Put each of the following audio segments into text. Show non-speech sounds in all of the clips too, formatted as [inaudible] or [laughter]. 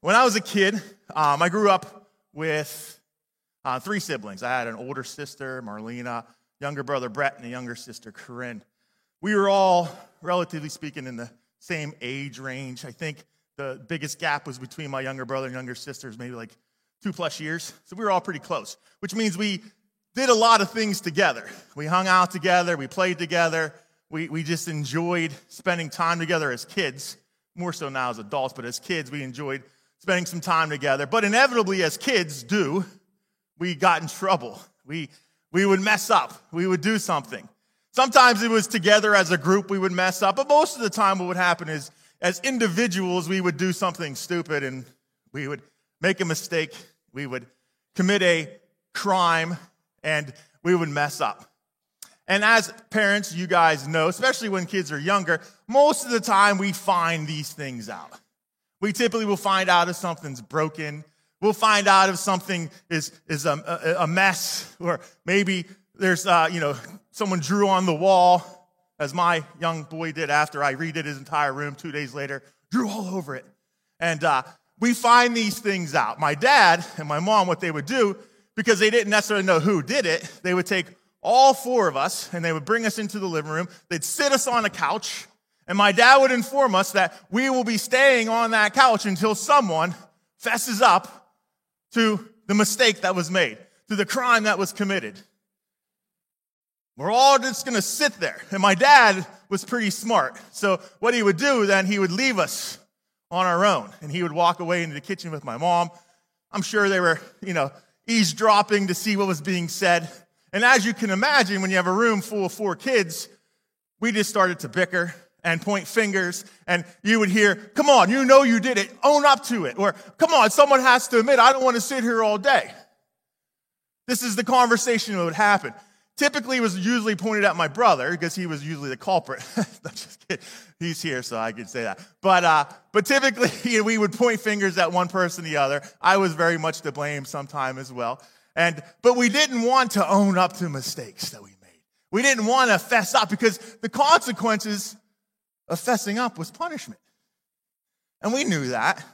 When I was a kid, um, I grew up with uh, three siblings. I had an older sister, Marlena, younger brother Brett, and a younger sister, Corinne. We were all, relatively speaking, in the same age range. I think the biggest gap was between my younger brother and younger sisters, maybe like two plus years. So we were all pretty close, which means we did a lot of things together. We hung out together, we played together, we, we just enjoyed spending time together as kids, more so now as adults, but as kids, we enjoyed spending some time together. But inevitably, as kids do, we got in trouble. We, we would mess up, we would do something. Sometimes it was together as a group we would mess up, but most of the time, what would happen is as individuals, we would do something stupid and we would make a mistake, we would commit a crime, and we would mess up. And as parents, you guys know, especially when kids are younger, most of the time we find these things out. We typically will find out if something's broken. We'll find out if something is, is a, a mess, or maybe there's, uh, you know, someone drew on the wall, as my young boy did after I redid his entire room two days later, drew all over it. And uh, we find these things out. My dad and my mom, what they would do, because they didn't necessarily know who did it, they would take all four of us and they would bring us into the living room. They'd sit us on a couch, and my dad would inform us that we will be staying on that couch until someone fesses up to the mistake that was made, to the crime that was committed. We're all just gonna sit there. And my dad was pretty smart. So what he would do then, he would leave us on our own and he would walk away into the kitchen with my mom. I'm sure they were, you know, eavesdropping to see what was being said. And as you can imagine, when you have a room full of four kids, we just started to bicker and point fingers. And you would hear, come on, you know you did it. Own up to it. Or come on, someone has to admit, I don't want to sit here all day. This is the conversation that would happen. Typically, it was usually pointed at my brother because he was usually the culprit. [laughs] I'm just kidding. He's here, so I could say that. But, uh, but typically, [laughs] we would point fingers at one person or the other. I was very much to blame sometime as well. And, but we didn't want to own up to mistakes that we made. We didn't want to fess up because the consequences of fessing up was punishment. And we knew that.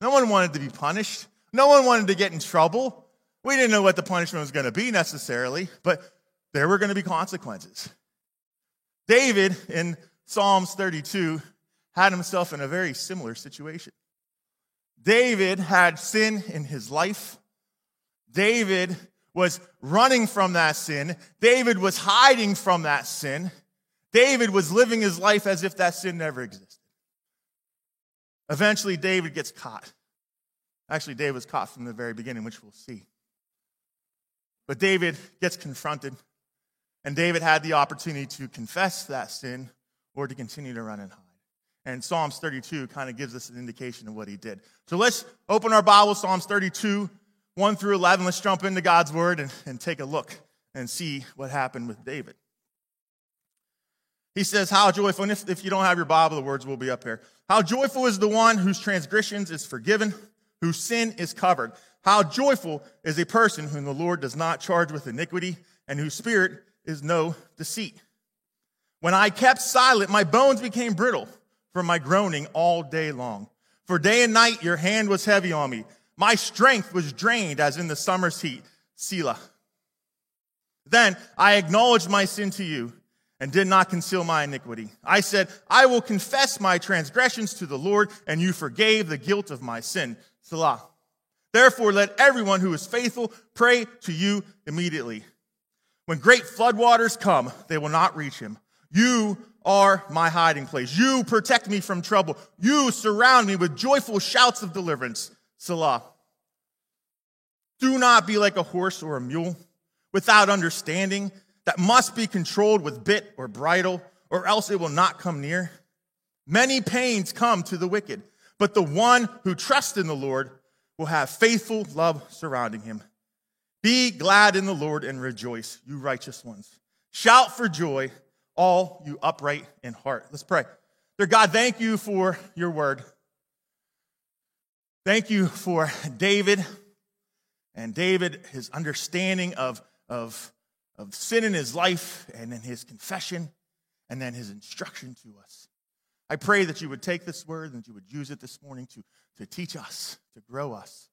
No one wanted to be punished. No one wanted to get in trouble. We didn't know what the punishment was going to be necessarily, but there were going to be consequences. David in Psalms 32 had himself in a very similar situation. David had sin in his life. David was running from that sin. David was hiding from that sin. David was living his life as if that sin never existed. Eventually, David gets caught. Actually, David was caught from the very beginning, which we'll see. But David gets confronted, and David had the opportunity to confess that sin or to continue to run and hide. And Psalms 32 kind of gives us an indication of what he did. So let's open our Bible, Psalms 32, 1 through 11. Let's jump into God's word and, and take a look and see what happened with David. He says, How joyful, and if, if you don't have your Bible, the words will be up here. How joyful is the one whose transgressions is forgiven, whose sin is covered. How joyful is a person whom the Lord does not charge with iniquity, and whose spirit is no deceit. When I kept silent, my bones became brittle from my groaning all day long. For day and night your hand was heavy on me. My strength was drained as in the summer's heat. Selah. Then I acknowledged my sin to you and did not conceal my iniquity. I said, I will confess my transgressions to the Lord, and you forgave the guilt of my sin. Selah. Therefore, let everyone who is faithful pray to you immediately. When great floodwaters come, they will not reach him. You are my hiding place. You protect me from trouble. You surround me with joyful shouts of deliverance. Selah. Do not be like a horse or a mule without understanding that must be controlled with bit or bridle, or else it will not come near. Many pains come to the wicked, but the one who trusts in the Lord will have faithful love surrounding him. Be glad in the Lord and rejoice, you righteous ones. Shout for joy, all you upright in heart. Let's pray. Dear God, thank you for your word. Thank you for David and David, his understanding of, of, of sin in his life and in his confession and then his instruction to us. I pray that you would take this word and that you would use it this morning to, to teach us, to grow us.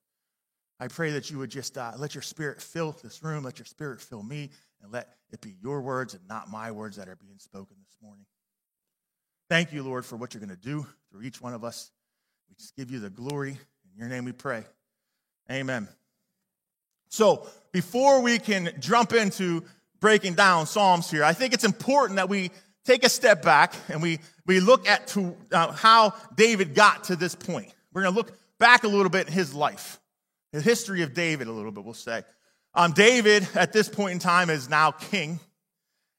I pray that you would just uh, let your spirit fill this room, let your spirit fill me, and let it be your words and not my words that are being spoken this morning. Thank you, Lord, for what you're going to do through each one of us. We just give you the glory. In your name we pray. Amen. So, before we can jump into breaking down Psalms here, I think it's important that we take a step back and we, we look at to, uh, how David got to this point. We're going to look back a little bit in his life, the history of David a little bit, we'll say. Um, David, at this point in time, is now king.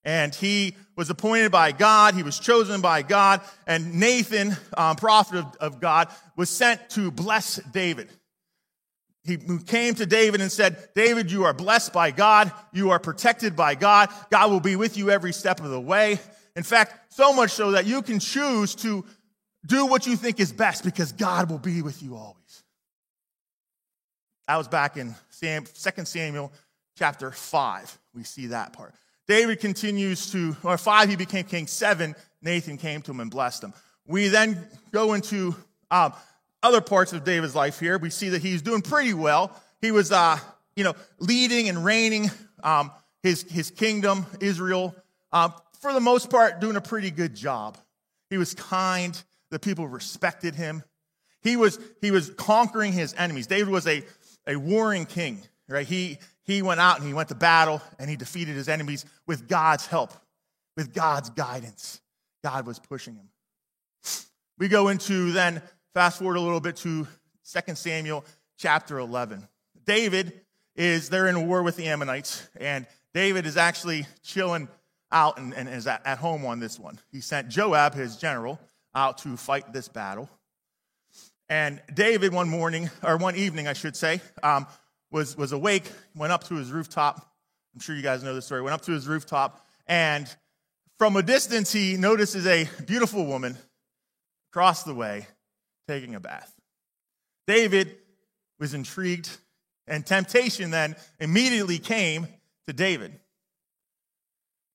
And he was appointed by God. He was chosen by God. And Nathan, um, prophet of, of God, was sent to bless David. He came to David and said, David, you are blessed by God. You are protected by God. God will be with you every step of the way. In fact, so much so that you can choose to do what you think is best because God will be with you always. That was back in Sam, 2 Samuel chapter 5. We see that part. David continues to, or 5, he became king. 7, Nathan came to him and blessed him. We then go into um, other parts of David's life here. We see that he's doing pretty well. He was, uh, you know, leading and reigning um, his, his kingdom, Israel, uh, for the most part, doing a pretty good job. He was kind. The people respected him. He was, he was conquering his enemies. David was a, a warring king, right? He, he went out and he went to battle and he defeated his enemies with God's help, with God's guidance. God was pushing him. We go into then, fast forward a little bit to 2 Samuel chapter 11. David is, they're in war with the Ammonites, and David is actually chilling out and, and is at, at home on this one. He sent Joab, his general, out to fight this battle. And David, one morning, or one evening, I should say, um, was, was awake, went up to his rooftop. I'm sure you guys know this story. Went up to his rooftop, and from a distance, he notices a beautiful woman across the way taking a bath. David was intrigued, and temptation then immediately came to David.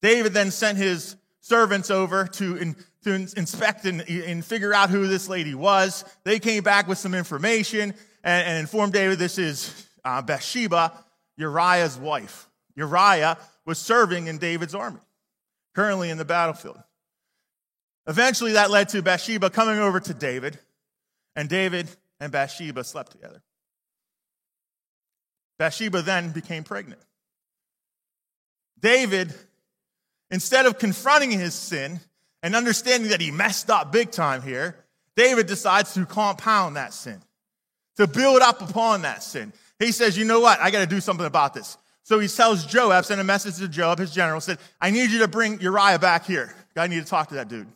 David then sent his servants over to, in, to inspect and, and, figure out who this lady was. They came back with some information and, and informed David this is uh, Bathsheba, Uriah's wife. Uriah was serving in David's army, currently in the battlefield. Eventually, that led to Bathsheba coming over to David, and David and Bathsheba slept together. Bathsheba then became pregnant. David, instead of confronting his sin and understanding that he messed up big time here, David decides to compound that sin, to build up upon that sin. He says, You know what? I got to do something about this. So he tells Joab, sent a message to Joab, his general, said, I need you to bring Uriah back here. I need to talk to that dude.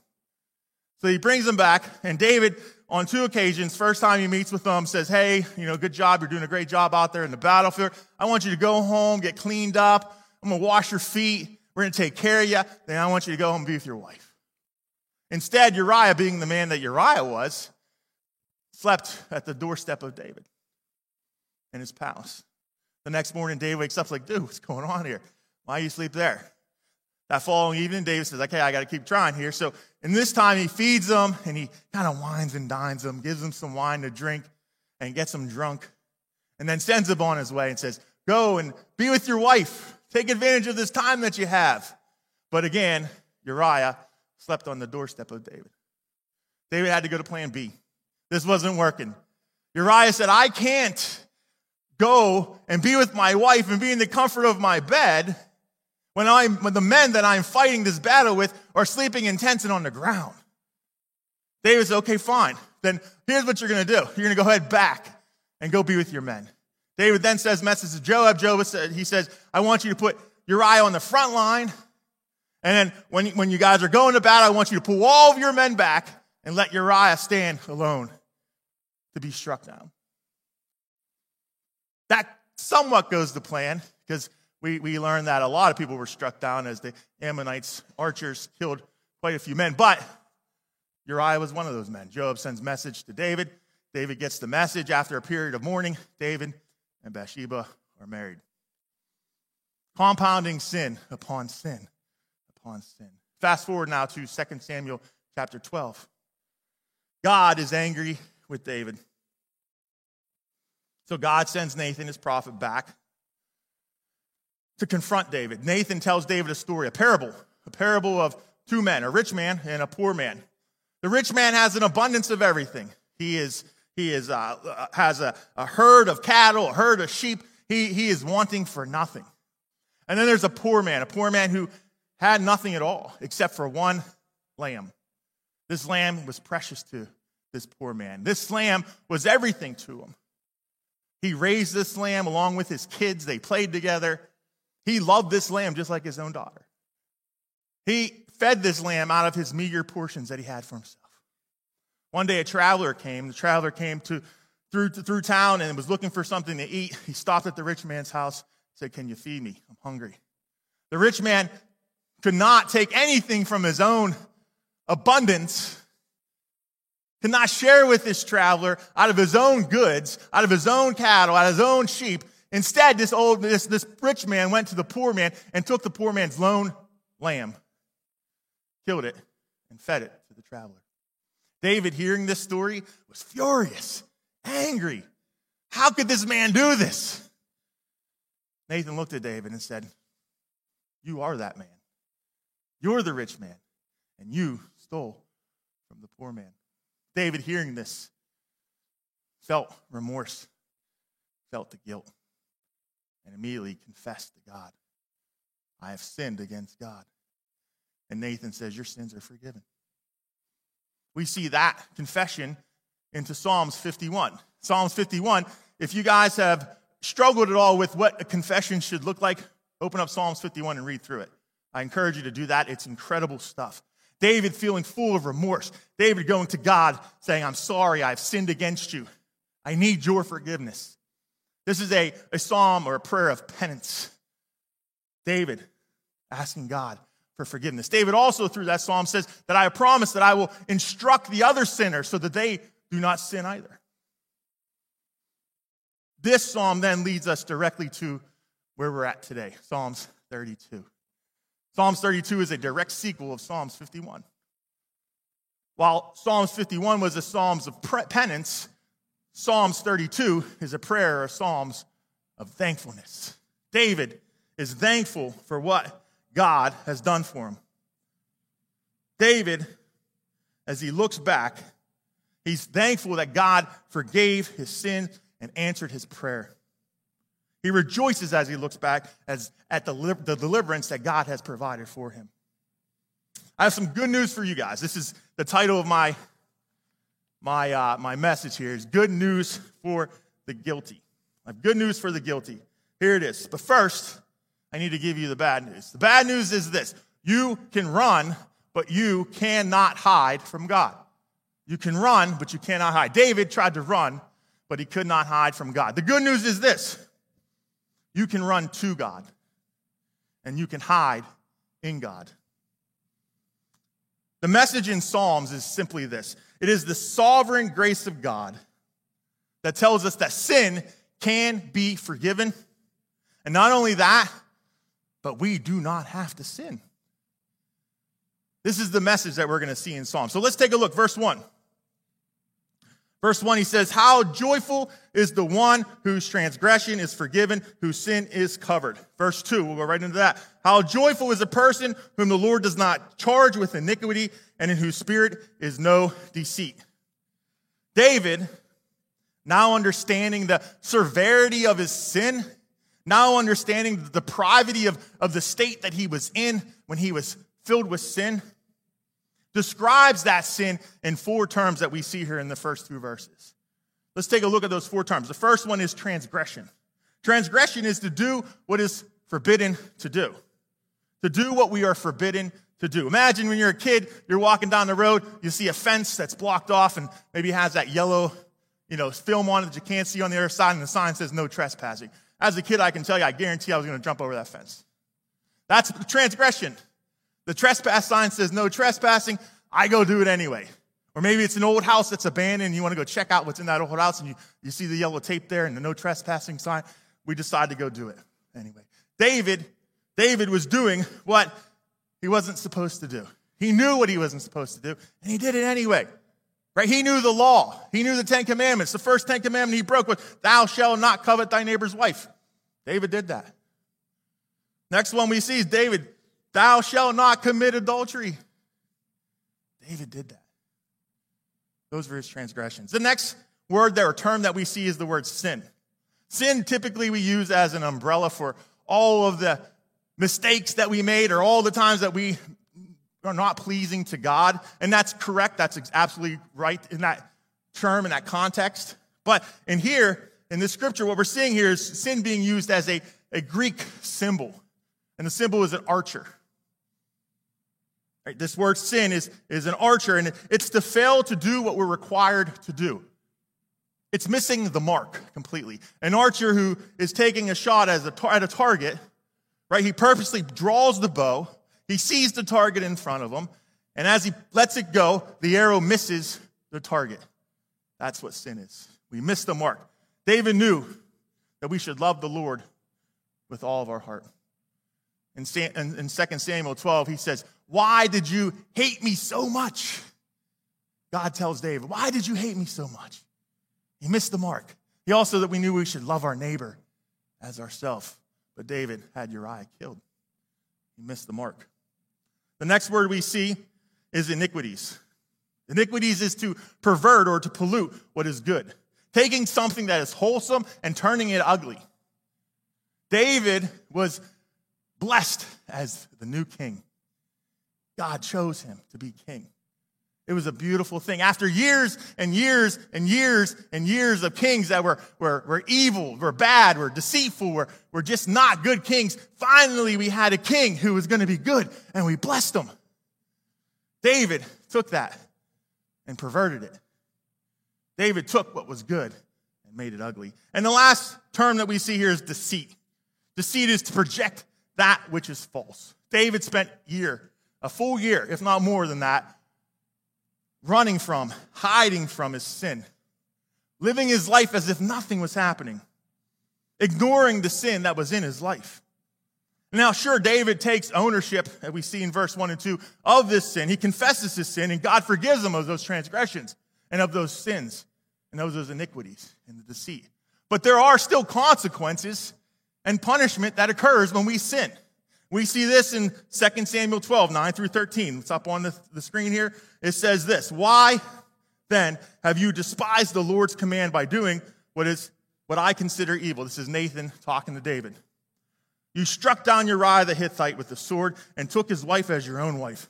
So he brings him back, and David, on two occasions, first time he meets with them, says, Hey, you know, good job. You're doing a great job out there in the battlefield. I want you to go home, get cleaned up. I'm going to wash your feet. We're going to take care of you. Then I want you to go home and be with your wife. Instead, Uriah, being the man that Uriah was, slept at the doorstep of David in his palace. The next morning, David wakes up like, dude, what's going on here? Why you sleep there? That following evening, David says, okay, I got to keep trying here. So, and this time he feeds them and he kind of wines and dines them, gives them some wine to drink and gets them drunk, and then sends them on his way and says, go and be with your wife. Take advantage of this time that you have. But again, Uriah slept on the doorstep of David. David had to go to plan B. This wasn't working. Uriah said, I can't go and be with my wife and be in the comfort of my bed when, I'm, when the men that I'm fighting this battle with are sleeping in tents and on the ground. David said, okay, fine. Then here's what you're to do. You're to go ahead back and go be with your men. David then says, message to Joab. Joab said, he says, I want you to put Uriah on the front line. And then when, when you guys are going to battle, I want you to pull all of your men back and let Uriah stand alone to be struck down. That somewhat goes to plan because we, we learned that a lot of people were struck down as the Ammonites archers killed quite a few men. But Uriah was one of those men. Joab sends message to David. David gets the message. After a period of mourning, David and Bathsheba are married. Compounding sin upon sin upon sin. Fast forward now to 2 Samuel chapter 12. God is angry with David. So God sends Nathan, his prophet, back to confront David. Nathan tells David a story, a parable, a parable of two men, a rich man and a poor man. The rich man has an abundance of everything. He is he is uh, has a, a herd of cattle, a herd of sheep. He he is wanting for nothing. And then there's a poor man, a poor man who had nothing at all except for one lamb. This lamb was precious to this poor man. This lamb was everything to him. He raised this lamb along with his kids. They played together. He loved this lamb just like his own daughter. He fed this lamb out of his meager portions that he had for himself. One day a traveler came. The traveler came to through, through town and was looking for something to eat. He stopped at the rich man's house, and said, Can you feed me? I'm hungry. The rich man could not take anything from his own abundance could not share with this traveler out of his own goods, out of his own cattle, out of his own sheep. Instead, this old, this, this rich man went to the poor man and took the poor man's lone lamb, killed it, and fed it to the traveler. David, hearing this story, was furious, angry. How could this man do this? Nathan looked at David and said, You are that man. You're the rich man, and you stole from the poor man. David, hearing this, felt remorse, felt the guilt, and immediately confessed to God, I have sinned against God. And Nathan says, Your sins are forgiven. We see that confession into Psalms 51. Psalms 51, if you guys have struggled at all with what a confession should look like, open up Psalms 51 and read through it. I encourage you to do that. It's incredible stuff. David feeling full of remorse. David going to God saying, I'm sorry, I've sinned against you. I need your forgiveness. This is a, a psalm or a prayer of penance. David asking God for forgiveness. David also, through that psalm, says that I promise that I will instruct the other sinners so that they do not sin either. This psalm then leads us directly to where we're at today Psalms 32. Psalms 32 is a direct sequel of Psalms 51. While Psalms 51 was a Psalms of penance, Psalms 32 is a prayer or Psalms of thankfulness. David is thankful for what God has done for him. David, as he looks back, he's thankful that God forgave his sin and answered his prayer. He rejoices as he looks back as, at the, the deliverance that God has provided for him. I have some good news for you guys. This is the title of my, my, uh, my message here is good news for the guilty. I have good news for the guilty. Here it is. But first, I need to give you the bad news. The bad news is this. You can run, but you cannot hide from God. You can run, but you cannot hide. David tried to run, but he could not hide from God. The good news is this you can run to God and you can hide in God. The message in Psalms is simply this it is the sovereign grace of God that tells us that sin can be forgiven. And not only that, but we do not have to sin. This is the message that we're going to see in Psalm. So let's take a look. Verse 1. Verse 1, he says, How joyful is the one whose transgression is forgiven, whose sin is covered. Verse 2, we'll go right into that. How joyful is a person whom the Lord does not charge with iniquity and in whose spirit is no deceit. David, now understanding the severity of his sin, now understanding the depravity of, of the state that he was in when he was filled with sin, describes that sin in four terms that we see here in the first two verses. Let's take a look at those four terms. The first one is transgression. Transgression is to do what is forbidden to do, to do what we are forbidden to do. Imagine when you're a kid, you're walking down the road, you see a fence that's blocked off and maybe has that yellow, you know, film on it that you can't see on the other side, and the sign says no trespassing. As a kid, I can tell you, I guarantee I was going to jump over that fence. That's transgression. The trespass sign says no trespassing. I go do it anyway. Or maybe it's an old house that's abandoned and you want to go check out what's in that old house and you, you see the yellow tape there and the no trespassing sign. We decide to go do it anyway. David, David was doing what he wasn't supposed to do. He knew what he wasn't supposed to do and he did it anyway. Right? He knew the law. He knew the Ten Commandments. The first Ten Commandment he broke was, Thou shalt not covet thy neighbor's wife. David did that. Next one we see is David, Thou shalt not commit adultery. David did that. Those were his transgressions. The next word that or term that we see is the word sin. Sin typically we use as an umbrella for all of the mistakes that we made or all the times that we are not pleasing to God. And that's correct. That's absolutely right in that term, in that context. But in here, in this scripture, what we're seeing here is sin being used as a, a Greek symbol. And the symbol is an archer. Right? This word sin is, is an archer, and it's to fail to do what we're required to do. It's missing the mark completely. An archer who is taking a shot as a tar- at a target, right? He purposely draws the bow, he sees the target in front of him, and as he lets it go, the arrow misses the target. That's what sin is. We miss the mark. David knew that we should love the Lord with all of our heart. In, in 2 Samuel 12, he says, Why did you hate me so much? God tells David, Why did you hate me so much? He missed the mark. He also that we knew we should love our neighbor as ourself. But David had Uriah killed. He missed the mark. The next word we see is iniquities. Iniquities is to pervert or to pollute what is good, taking something that is wholesome and turning it ugly. David was blessed as the new king. God chose him to be king. It was a beautiful thing. After years and years and years and years of kings that were, were, were evil, were bad, were deceitful, were, were just not good kings, finally we had a king who was going to be good and we blessed him. David took that and perverted it. David took what was good and made it ugly. And the last term that we see here is deceit. Deceit is to project that which is false. David spent year, a full year, if not more than that, running from, hiding from his sin, living his life as if nothing was happening, ignoring the sin that was in his life. Now, sure, David takes ownership, as we see in verse 1 and 2, of this sin. He confesses his sin, and God forgives him of those transgressions and of those sins and of those iniquities and the deceit. But there are still consequences and punishment that occurs when we sin. We see this in 2 Samuel 12, 9 through 13. It's up on the, the screen here. It says this Why then have you despised the Lord's command by doing what is what I consider evil? This is Nathan talking to David. You struck down Uriah the Hittite with the sword and took his wife as your own wife.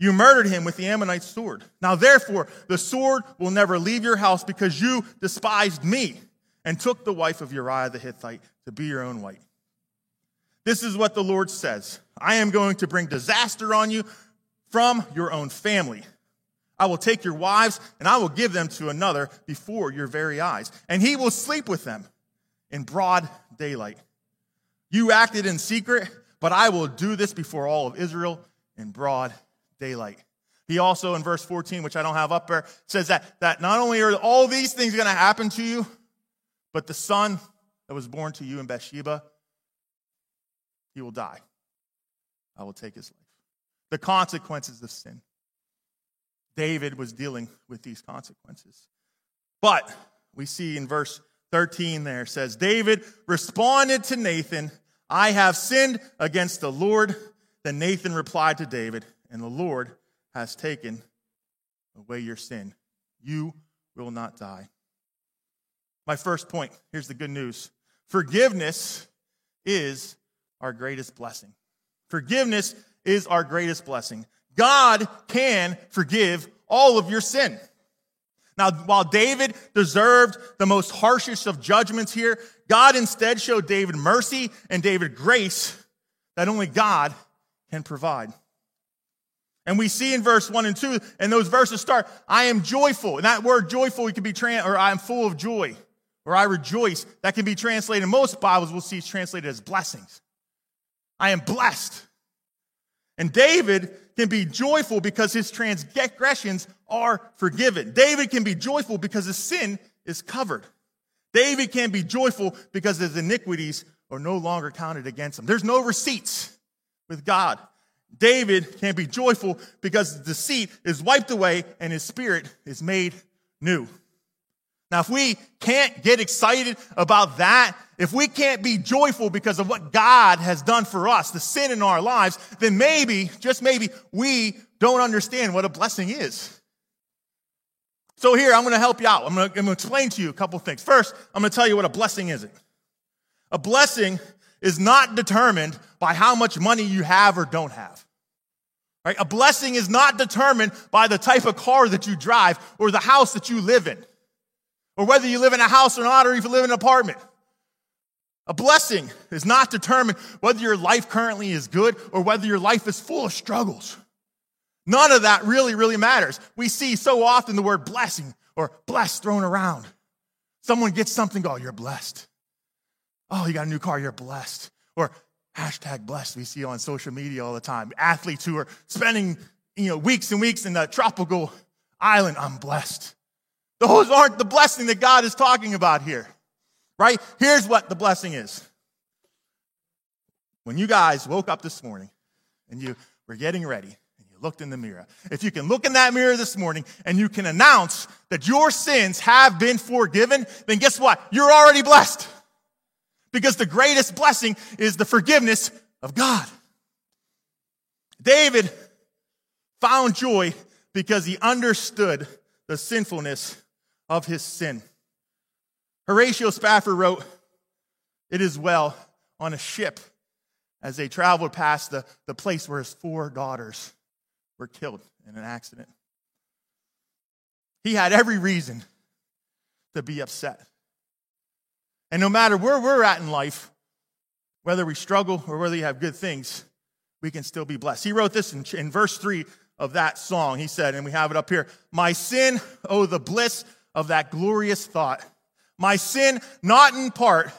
You murdered him with the Ammonite sword. Now, therefore, the sword will never leave your house because you despised me and took the wife of Uriah the Hittite to be your own wife. This is what the Lord says I am going to bring disaster on you from your own family. I will take your wives and I will give them to another before your very eyes, and he will sleep with them in broad daylight. You acted in secret, but I will do this before all of Israel in broad daylight. He also, in verse 14, which I don't have up there, says that, that not only are all these things going to happen to you, but the son that was born to you in Bathsheba he will die. I will take his life. The consequences of sin. David was dealing with these consequences. But we see in verse 13 there says, David responded to Nathan, I have sinned against the Lord. Then Nathan replied to David, and the Lord has taken away your sin. You will not die. My first point here's the good news forgiveness is our greatest blessing. Forgiveness is our greatest blessing. God can forgive all of your sin. Now, while David deserved the most harshest of judgments here, God instead showed David mercy and David grace that only God can provide. And we see in verse 1 and 2, and those verses start, I am joyful. And that word joyful, it can be trans, or I am full of joy, or I rejoice. That can be translated, most Bibles we'll see translated as blessings. I am blessed. And David can be joyful because his transgressions are forgiven. David can be joyful because his sin is covered. David can be joyful because his iniquities are no longer counted against him. There's no receipts with God. David can be joyful because the deceit is wiped away and his spirit is made new. Now, if we can't get excited about that, if we can't be joyful because of what God has done for us, the sin in our lives, then maybe, just maybe, we don't understand what a blessing is. So here, I'm going to help you out. I'm going, to, explain to you a couple things. First, I'm going to tell you what a blessing is. A blessing is not determined by how much money you have or don't have. Right? A blessing is not determined by the type of car that you drive or the house that you live in or whether you live in a house or not, or if you live in an apartment. A blessing is not determined whether your life currently is good or whether your life is full of struggles. None of that really, really matters. We see so often the word blessing or blessed thrown around. Someone gets something, oh, you're blessed. Oh, you got a new car, you're blessed. Or hashtag blessed, we see on social media all the time. Athletes who are spending you know, weeks and weeks in the tropical island, I'm blessed. Those aren't the blessing that God is talking about here, right? Here's what the blessing is. When you guys woke up this morning and you were getting ready and you looked in the mirror, if you can look in that mirror this morning and you can announce that your sins have been forgiven, then guess what? You're already blessed. Because the greatest blessing is the forgiveness of God. David found joy because he understood the sinfulness of his sin. Horatio Spafford wrote, It is well on a ship as they traveled past the, the place where his four daughters were killed in an accident. He had every reason to be upset. And no matter where we're at in life, whether we struggle or whether we have good things, we can still be blessed. He wrote this in, in verse 3 of that song. He said, and we have it up here My sin, oh, the bliss of that glorious thought. My sin, not in part,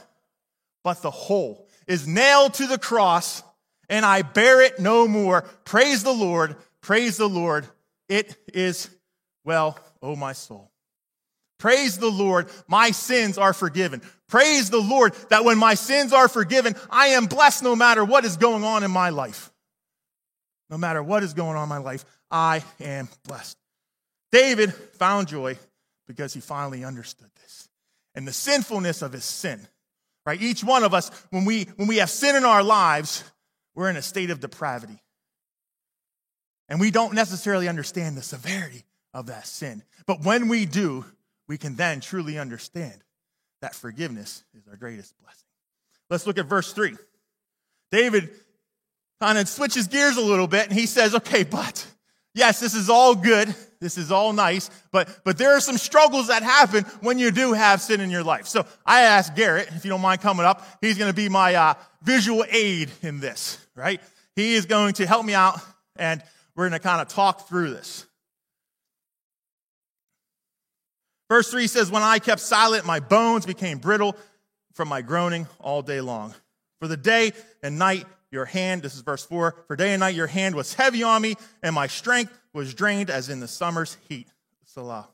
but the whole, is nailed to the cross, and I bear it no more. Praise the Lord, praise the Lord. It is well, oh my soul. Praise the Lord, my sins are forgiven. Praise the Lord that when my sins are forgiven, I am blessed no matter what is going on in my life. No matter what is going on in my life, I am blessed. David found joy because he finally understood this and the sinfulness of his sin. Right? Each one of us, when we, when we have sin in our lives, we're in a state of depravity. And we don't necessarily understand the severity of that sin. But when we do, we can then truly understand that forgiveness is our greatest blessing. Let's look at verse 3. David kind of switches gears a little bit and he says, okay, but yes, this is all good. This is all nice, but, but there are some struggles that happen when you do have sin in your life. So I asked Garrett, if you don't mind coming up, he's going to be my uh, visual aid in this, right? He is going to help me out, and we're going to kind of talk through this. Verse 3 says, When I kept silent, my bones became brittle from my groaning all day long. For the day and night your hand, this is verse 4, for day and night your hand was heavy on me, and my strength was drained as in the summer's heat. Selah.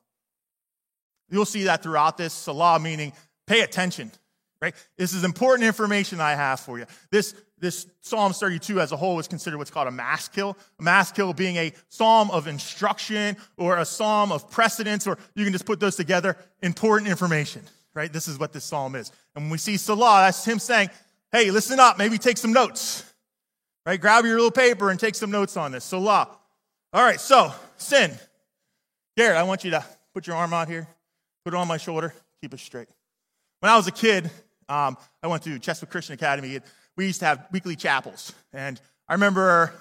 You'll see that throughout this. Selah meaning pay attention, right? This is important information I have for you. This, this Psalm 32 as a whole is considered what's called a Maskil. A Maskil being a psalm of instruction or a psalm of precedence, or you can just put those together. Important information, right? This is what this psalm is. And when we see Selah, that's him saying, hey, listen up, maybe take some notes. Right? Grab your little paper and take some notes on this. So law. All right, so sin. Garrett, I want you to put your arm out here, put it on my shoulder, keep it straight. When I was a kid, um, I went to Chesapeake Christian Academy. We used to have weekly chapels. And I remember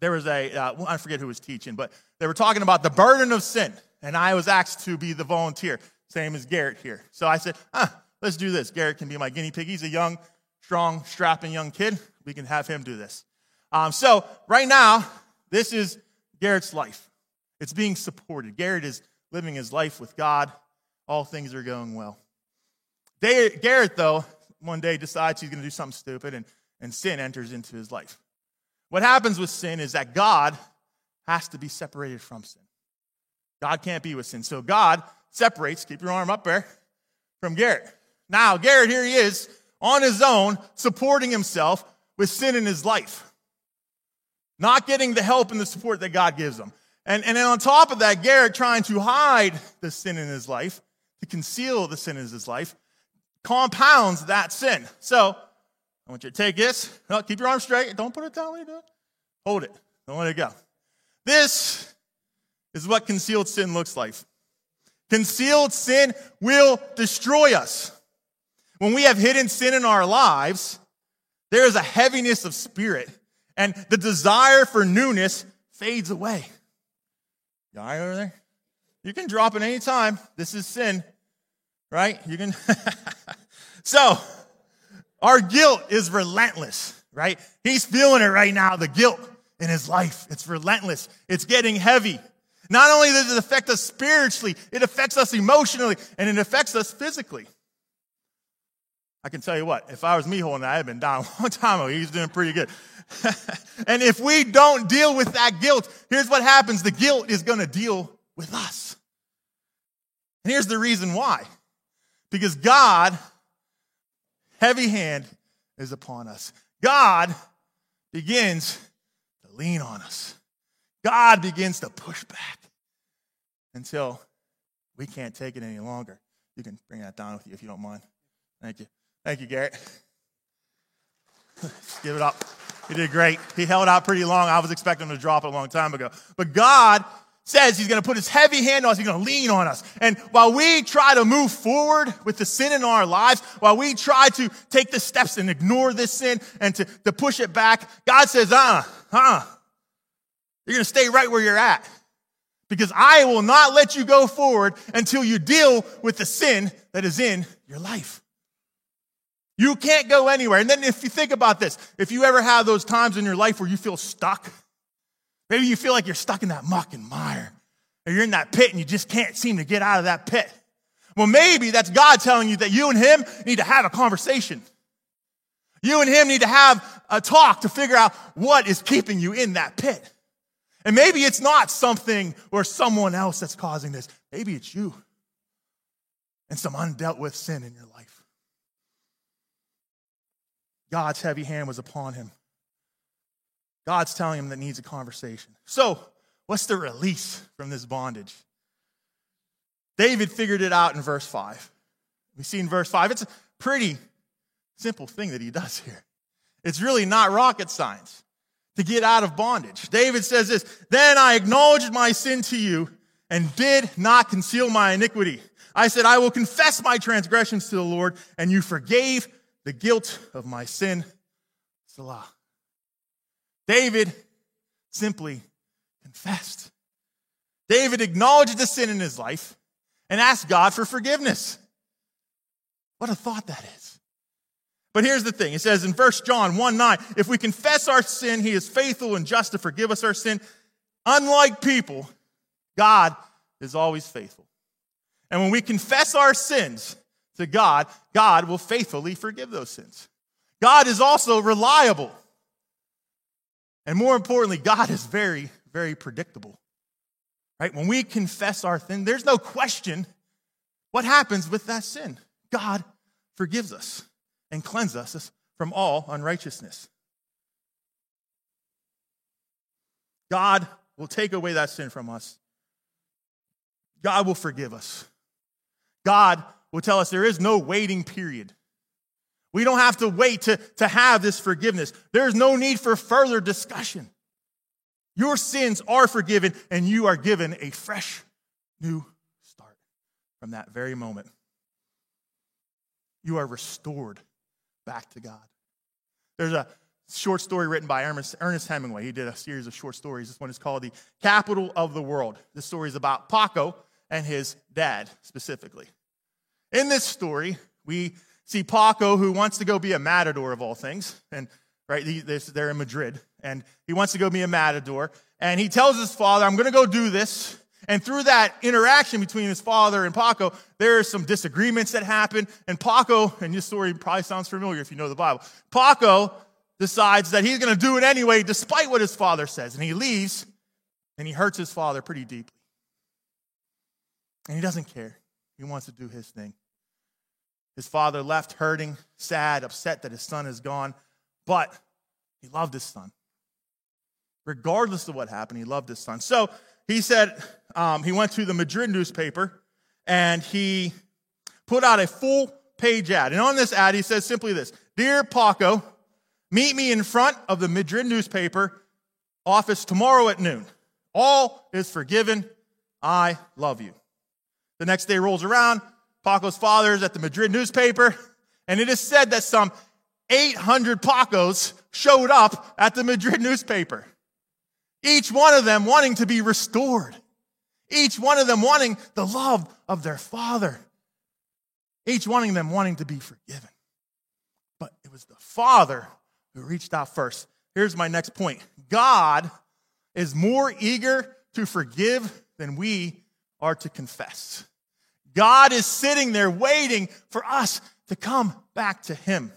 there was a uh, I forget who was teaching, but they were talking about the burden of sin. And I was asked to be the volunteer, same as Garrett here. So I said, ah, let's do this. Garrett can be my guinea pig. He's a young, strong, strapping young kid we can have him do this. Um, so right now, this is Garrett's life. It's being supported. Garrett is living his life with God. All things are going well. Garrett, though, one day decides he's going to do something stupid and, and sin enters into his life. What happens with sin is that God has to be separated from sin. God can't be with sin. So God separates, keep your arm up there, from Garrett. Now, Garrett, here he is on his own, supporting himself with sin in his life. not getting the help and the support that God gives him. And, and then on top of that, Garrett trying to hide the sin in his life, to conceal the sin in his life, compounds that sin. So I want you to take this. No, keep your arm straight. Don't put it down do. Hold it. Don't let it go. This is what concealed sin looks like. Concealed sin will destroy us. When we have hidden sin in our lives, there is a heaviness of spirit, and the desire for newness fades away. You all right over there? You can drop it anytime. This is sin, right? You can. [laughs] so, our guilt is relentless, right? He's feeling it right now, the guilt in his life. It's relentless, it's getting heavy. Not only does it affect us spiritually, it affects us emotionally and it affects us physically. I can tell you what, if I was me holding that, I'd have been down [laughs] a long time ago. He's doing pretty good. [laughs] and if we don't deal with that guilt, here's what happens the guilt is going to deal with us. And here's the reason why because God, heavy hand is upon us. God begins to lean on us. God begins to push back until we can't take it any longer. You can bring that down with you if you don't mind. Thank you. Thank you, Garrett. Give it up. He did great. He held out pretty long. I was expecting him to drop a long time ago. But God says he's going to put his heavy hand on us. He's going to lean on us. And while we try to move forward with the sin in our lives, while we try to take the steps and ignore this sin and to, to push it back, God says, uh, uh, you're going to stay right where you're at because I will not let you go forward until you deal with the sin that is in your life. You can't go anywhere. And then if you think about this, if you ever have those times in your life where you feel stuck, maybe you feel like you're stuck in that muck and mire, or you're in that pit and you just can't seem to get out of that pit. Well, maybe that's God telling you that you and Him need to have a conversation. You and Him need to have a talk to figure out what is keeping you in that pit. And maybe it's not something or someone else that's causing this. Maybe it's you and some undealt with sin in your life. God's heavy hand was upon him. God's telling him that needs a conversation. So, what's the release from this bondage? David figured it out in verse 5. We see in verse 5, it's a pretty simple thing that he does here. It's really not rocket science to get out of bondage. David says this Then I acknowledged my sin to you and did not conceal my iniquity. I said, I will confess my transgressions to the Lord, and you forgave the guilt of my sin. Selah. David simply confessed. David acknowledged the sin in his life and asked God for forgiveness. What a thought that is. But here's the thing. It says in First John 1 9, if we confess our sin, he is faithful and just to forgive us our sin. Unlike people, God is always faithful. And when we confess our sins, to God, God will faithfully forgive those sins. God is also reliable. And more importantly, God is very, very predictable. Right? When we confess our sin, there's no question what happens with that sin. God forgives us and cleanses us from all unrighteousness. God will take away that sin from us. God will forgive us. God will tell us there is no waiting period. We don't have to wait to, to have this forgiveness. There's no need for further discussion. Your sins are forgiven, and you are given a fresh new start from that very moment. You are restored back to God. There's a short story written by Ernest, Hemingway. He did a series of short stories. This one is called The Capital of the World. This story is about Paco and his dad specifically. In this story, we see Paco, who wants to go be a matador of all things, and right, they're in Madrid, and he wants to go be a matador, and he tells his father, "I'm going to go do this." And through that interaction between his father and Paco, there are some disagreements that happen. And Paco, and this story probably sounds familiar if you know the Bible. Paco decides that he's going to do it anyway, despite what his father says. And he leaves, and he hurts his father pretty deeply. And he doesn't care. He wants to do his thing. His father left hurting, sad, upset that his son is gone, but he loved his son. regardless of what happened, he loved his son. So he said um, he went to the Madrid newspaper and he put out a full page ad. And on this ad, he says simply this Dear Paco, meet me in front of the Madrid newspaper office tomorrow at noon. All is forgiven. I love you. The next day rolls around. Paco's father is at the Madrid newspaper, and it is said that some 800 Pacos showed up at the Madrid newspaper. Each one of them wanting to be restored. Each one of them wanting the love of their father. Each one of them wanting to be forgiven. But it was the father who reached out first. Here's my next point God is more eager to forgive than we are to confess. God is sitting there waiting for us to come back to him.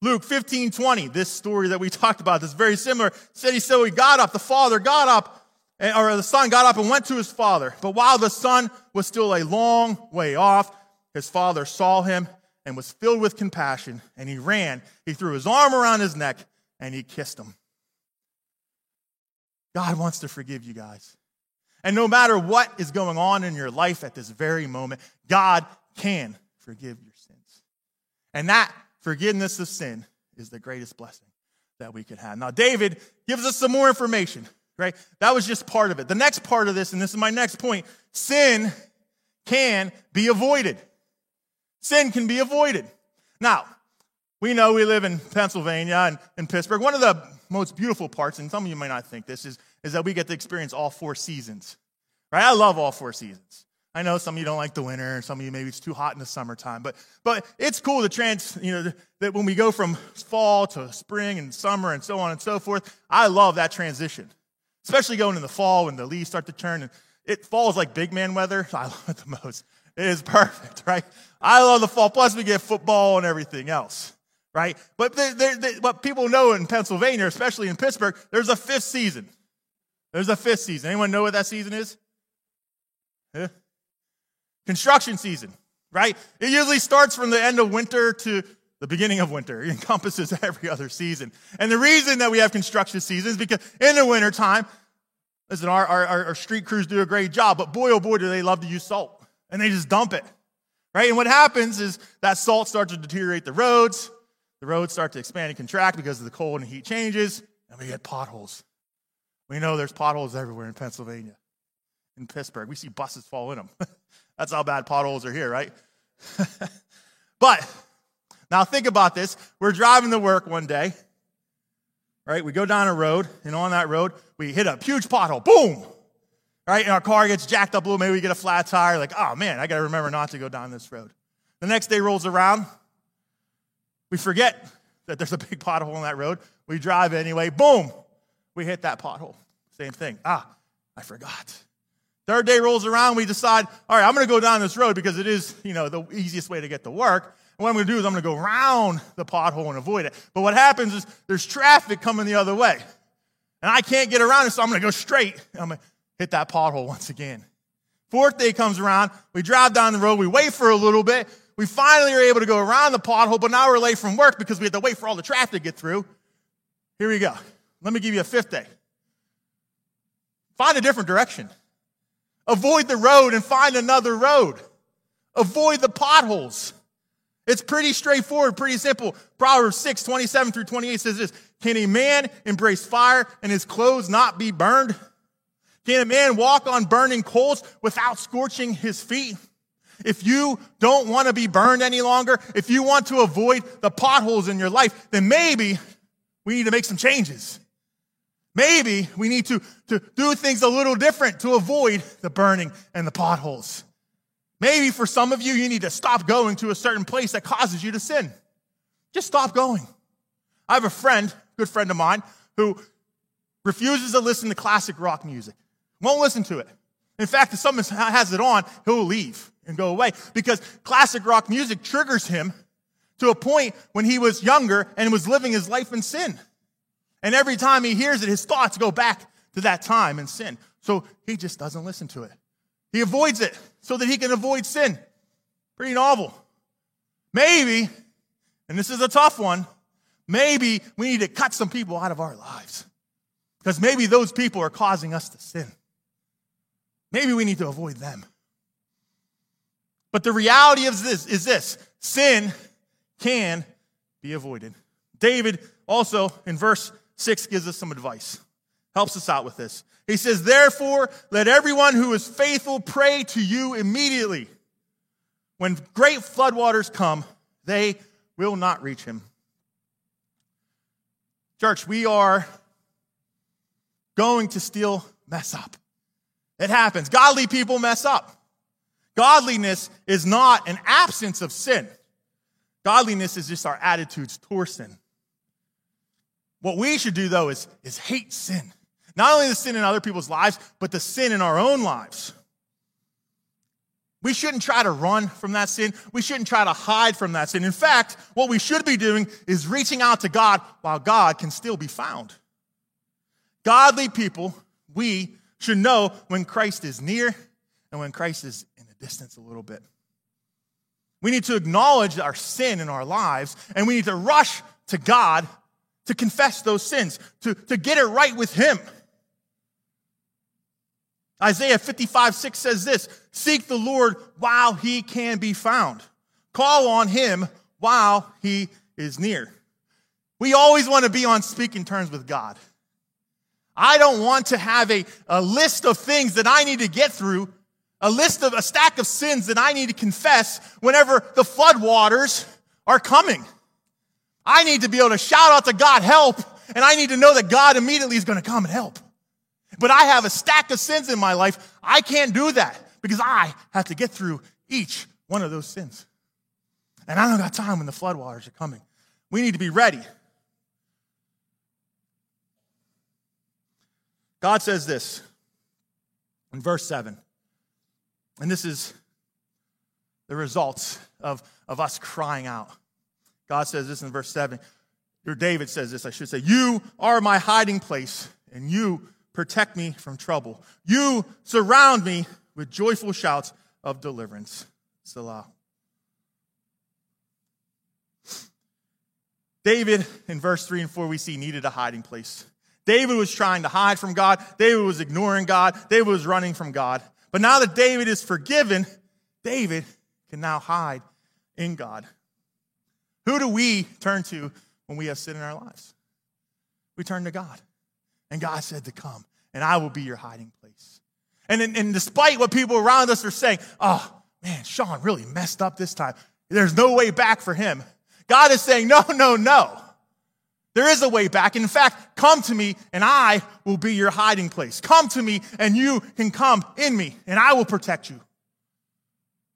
Luke 15, 20, this story that we talked about, this very similar, said he so he got up, the father got up, eh, or the son got up and went to his father. But while the son was still a long way off, his father saw him and was filled with compassion, and he ran. He threw his arm around his neck and he kissed him. God wants to forgive you guys. And no matter what is going on in your life at this very moment, God can forgive your sins. And that forgiveness of sin is the greatest blessing that we could have. Now, David gives us some more information, right? That was just part of it. The next part of this, and this is my next point sin can be avoided. Sin can be avoided. Now, we know we live in Pennsylvania and in Pittsburgh. One of the most beautiful parts, and some of you may not think this, is, is that we get to experience all four seasons. Right? I love all four seasons. I know some of you don't like the winter, some of you maybe it's too hot in the summertime, but but it's cool to trans, you know, that when we go from fall to spring and summer and so on and so forth. I love that transition, especially going in the fall when the leaves start to turn and it falls like big man weather. [laughs] I love it the most. It is perfect, right? I love the fall. Plus, we get football and everything else, right? But they, they, they, what people know in Pennsylvania, especially in Pittsburgh, there's a fifth season. There's a fifth season. Anyone know what that season is? Yeah. Construction season, right? It usually starts from the end of winter to the beginning of winter. It encompasses [laughs] every other season. And the reason that we have construction season is because in the wintertime, listen, our, our, our street crews do a great job, but boy, oh boy, do they love to use salt. And they just dump it, right? And what happens is that salt starts to deteriorate the roads. The roads start to expand and contract because of the cold and heat changes, and we get potholes. We know there's potholes everywhere in Pennsylvania in Pittsburgh. We see buses fall in them. [laughs] That's how bad potholes are here, right? [laughs] but now think about this. We're driving to work one day, right? We go down a road, and on that road, we hit a huge pothole. Boom! Right? And our car gets jacked up a little. Maybe we get a flat tire. Like, oh man, I got to remember not to go down this road. The next day rolls around. We forget that there's a big pothole on that road. We drive anyway. Boom! We hit that pothole. Same thing. Ah, I forgot. Third day rolls around, we decide, all right, I'm going to go down this road because it is, you know, the easiest way to get to work. And what I'm going to do is I'm going to go around the pothole and avoid it. But what happens is there's traffic coming the other way. And I can't get around it, so I'm going to go straight. I'm going to hit that pothole once again. Fourth day comes around, we drive down the road, we wait for a little bit. We finally are able to go around the pothole, but now we're late from work because we had to wait for all the traffic to get through. Here we go. Let me give you a fifth day. Find a different direction. Avoid the road and find another road. Avoid the potholes. It's pretty straightforward, pretty simple. Proverbs 6, 27 through 28 says this Can a man embrace fire and his clothes not be burned? Can a man walk on burning coals without scorching his feet? If you don't want to be burned any longer, if you want to avoid the potholes in your life, then maybe we need to make some changes. Maybe we need to, to do things a little different to avoid the burning and the potholes. Maybe for some of you, you need to stop going to a certain place that causes you to sin. Just stop going. I have a friend, good friend of mine, who refuses to listen to classic rock music, won't listen to it. In fact, if someone has it on, he'll leave and go away because classic rock music triggers him to a point when he was younger and was living his life in sin. And every time he hears it, his thoughts go back to that time and sin. So he just doesn't listen to it. He avoids it so that he can avoid sin. Pretty novel. Maybe, and this is a tough one, maybe we need to cut some people out of our lives. Because maybe those people are causing us to sin. Maybe we need to avoid them. But the reality of this is this sin can be avoided. David also in verse 6 gives us some advice, helps us out with this. He says, Therefore, let everyone who is faithful pray to you immediately. When great floodwaters come, they will not reach him. Church, we are going to still mess up. It happens. Godly people mess up. Godliness is not an absence of sin. Godliness is just our attitudes towards sin. What we should do, though, is, is hate sin. Not only the sin in other people's lives, but the sin in our own lives. We shouldn't try to run from that sin. We shouldn't try to hide from that sin. In fact, what we should be doing is reaching out to God while God can still be found. Godly people, we should know when Christ is near and when Christ is in the distance a little bit. We need to acknowledge our sin in our lives, and we need to rush to God to confess those sins, to, to get it right with Him. Isaiah 55, 6 says this Seek the Lord while he can be found, call on him while he is near. We always want to be on speaking terms with God. I don't want to have a, a list of things that I need to get through, a list of a stack of sins that I need to confess whenever the floodwaters are coming. I need to be able to shout out to God, help, and I need to know that God immediately is going to come and help. But I have a stack of sins in my life. I can't do that because I have to get through each one of those sins. And I don't got time when the floodwaters are coming. We need to be ready. God says this in verse 7. And this is the results of, of us crying out. God says this in verse 7. Or David says this, I should say. You are my hiding place, and you protect me from trouble. You surround me with joyful shouts of deliverance. Selah. David, in verse 3 and 4, we see needed a hiding place. David was trying to hide from God. David was ignoring God. David was running from God. But now that David is forgiven, David can now hide in God. Who do we turn to when we have sin in our lives? We turn to God. And God said to come, and I will be your hiding place. And, and despite what people around us are saying, oh, man, Shawn really messed up this time. There's no way back for him. God is saying, no, no, no. There is a way back. In fact, come to me and I will be your hiding place. Come to me and you can come in me and I will protect you.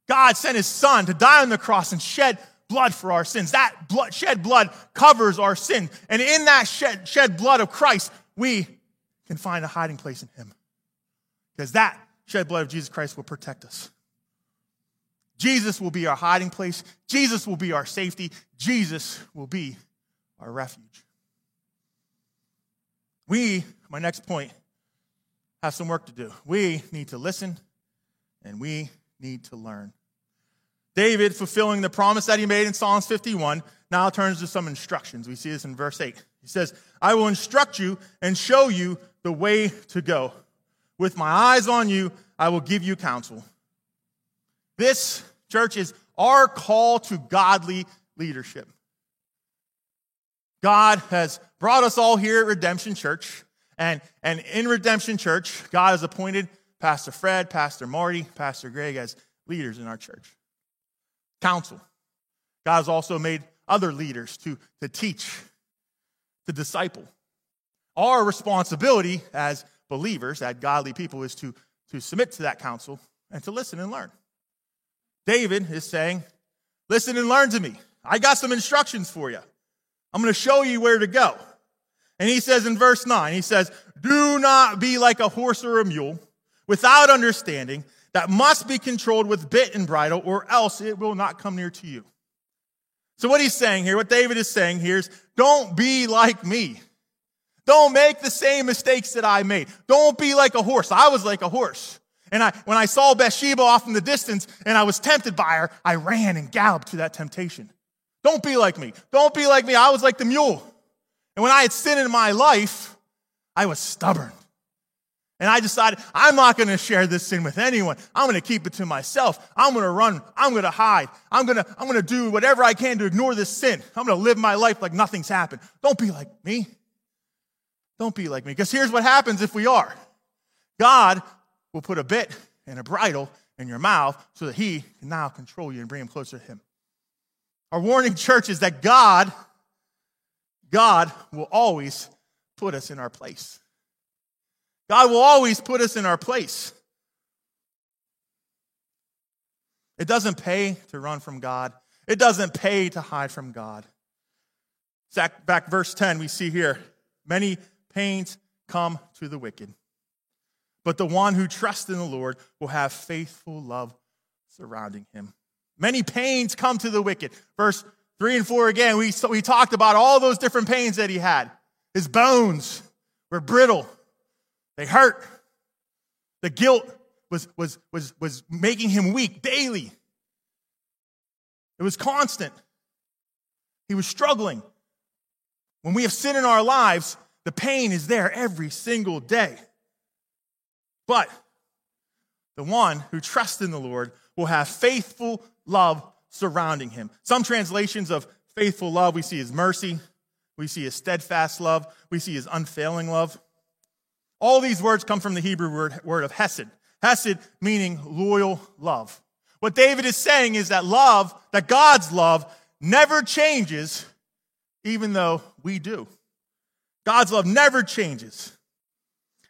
God sent his son to die on the cross and shed blood for our sins. That blood, shed blood covers our sin. And in that shed, shed blood of Christ, we can find a hiding place in him. Because that shed blood of Jesus Christ will protect us. Jesus will be our hiding place. Jesus will be our safety. Jesus will be our refuge. We, my next point, have some work to do. We need to listen and we need to learn. David, fulfilling the promise that he made in Psalms 51, now turns to some instructions. We see this in verse 8. He says, I will instruct you and show you the way to go. With my eyes on you, I will give you counsel. This, church, is our call to godly leadership. God has brought us all here at Redemption Church. And, and in Redemption Church, God has appointed Pastor Fred, Pastor Marty, Pastor Greg as leaders in our church. Counsel. God has also made other leaders to, to teach, to disciple. Our responsibility as believers, as godly people, is to, to submit to that counsel and to listen and learn. David is saying, Listen and learn to me. I got some instructions for you. I'm going to show you where to go. And he says in verse 9, he says, Do not be like a horse or a mule without understanding that must be controlled with bit and bridle, or else it will not come near to you. So, what he's saying here, what David is saying here is, Don't be like me. Don't make the same mistakes that I made. Don't be like a horse. I was like a horse. And I, when I saw Bathsheba off in the distance and I was tempted by her, I ran and galloped to that temptation. Don't be like me. Don't be like me. I was like the mule. And when I had sin in my life, I was stubborn. And I decided I'm not going to share this sin with anyone. I'm going to keep it to myself. I'm going to run. I'm going to hide. I'm going to, I'm going to do whatever I can to ignore this sin. I'm going to live my life like nothing's happened. Don't be like me. Don't be like me. Because here's what happens if we are God will put a bit and a bridle in your mouth so that He can now control you and bring Him closer to Him. Our warning, church, is that God, God will always put us in our place. God will always put us in our place. It doesn't pay to run from God. It doesn't pay to hide from God. Back verse 10, we see here many pains come to the wicked, but the one who trusts in the Lord will have faithful love surrounding him. Many pains come to the wicked. Verse 3 and 4 again, we, we talked about all those different pains that he had. His bones were brittle, they hurt. The guilt was, was, was, was making him weak daily. It was constant. He was struggling. When we have sin in our lives, the pain is there every single day. But the one who trusts in the Lord will have faithful love surrounding him. Some translations of faithful love we see his mercy, we see his steadfast love, we see his unfailing love. All these words come from the Hebrew word, word of hesed. Hesed meaning loyal love. What David is saying is that love, that God's love, never changes, even though we do. God's love never changes.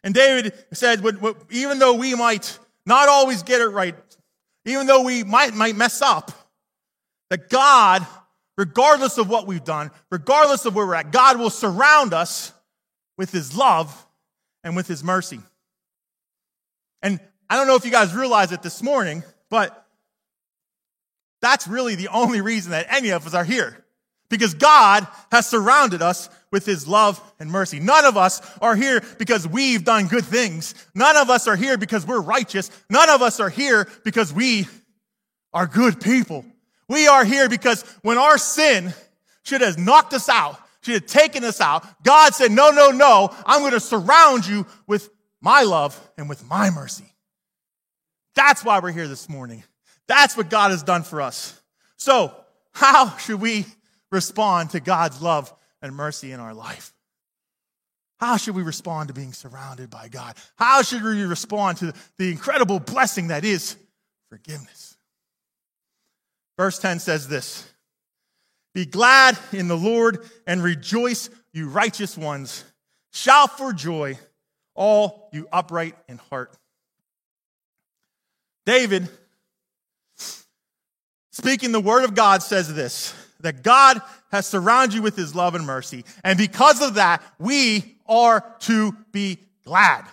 And David said, even though we might not always get it right, even though we might, might mess up, that God, regardless of what we've done, regardless of where we're at, God will surround us with his love and with his mercy. And I don't know if you guys realize it this morning, but that's really the only reason that any of us are here. Because God has surrounded us with his love and mercy. None of us are here because we've done good things. None of us are here because we're righteous. None of us are here because we are good people. We are here because when our sin should have knocked us out, she had taken us out. God said, No, no, no. I'm going to surround you with my love and with my mercy. That's why we're here this morning. That's what God has done for us. So, how should we respond to God's love and mercy in our life? How should we respond to being surrounded by God? How should we respond to the incredible blessing that is forgiveness? Verse 10 says this be glad in the Lord and rejoice, you righteous ones. Shout for joy, all you upright in heart. David, speaking the word of God, says this that God has surrounded you with his love and mercy. And because of that, we are to be glad.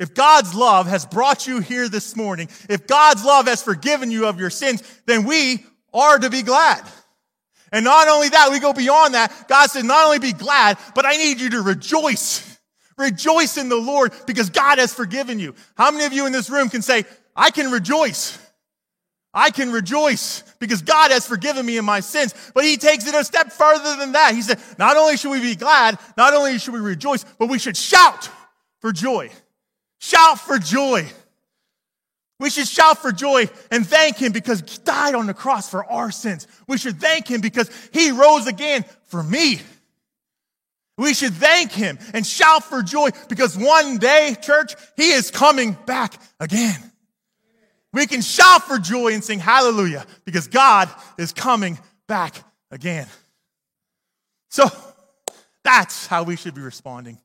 If God's love has brought you here this morning, if God's love has forgiven you of your sins, then we are to be glad. And not only that, we go beyond that. God said, not only be glad, but I need you to rejoice. Rejoice in the Lord because God has forgiven you. How many of you in this room can say, I can rejoice? I can rejoice because God has forgiven me in my sins. But he takes it a step further than that. He said, not only should we be glad, not only should we rejoice, but we should shout for joy. Shout for joy. We should shout for joy and thank him because he died on the cross for our sins. We should thank him because he rose again for me. We should thank him and shout for joy because one day, church, he is coming back again. We can shout for joy and sing hallelujah because God is coming back again. So that's how we should be responding.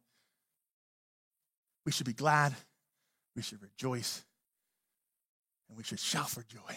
We should be glad. We should rejoice and we should shout for joy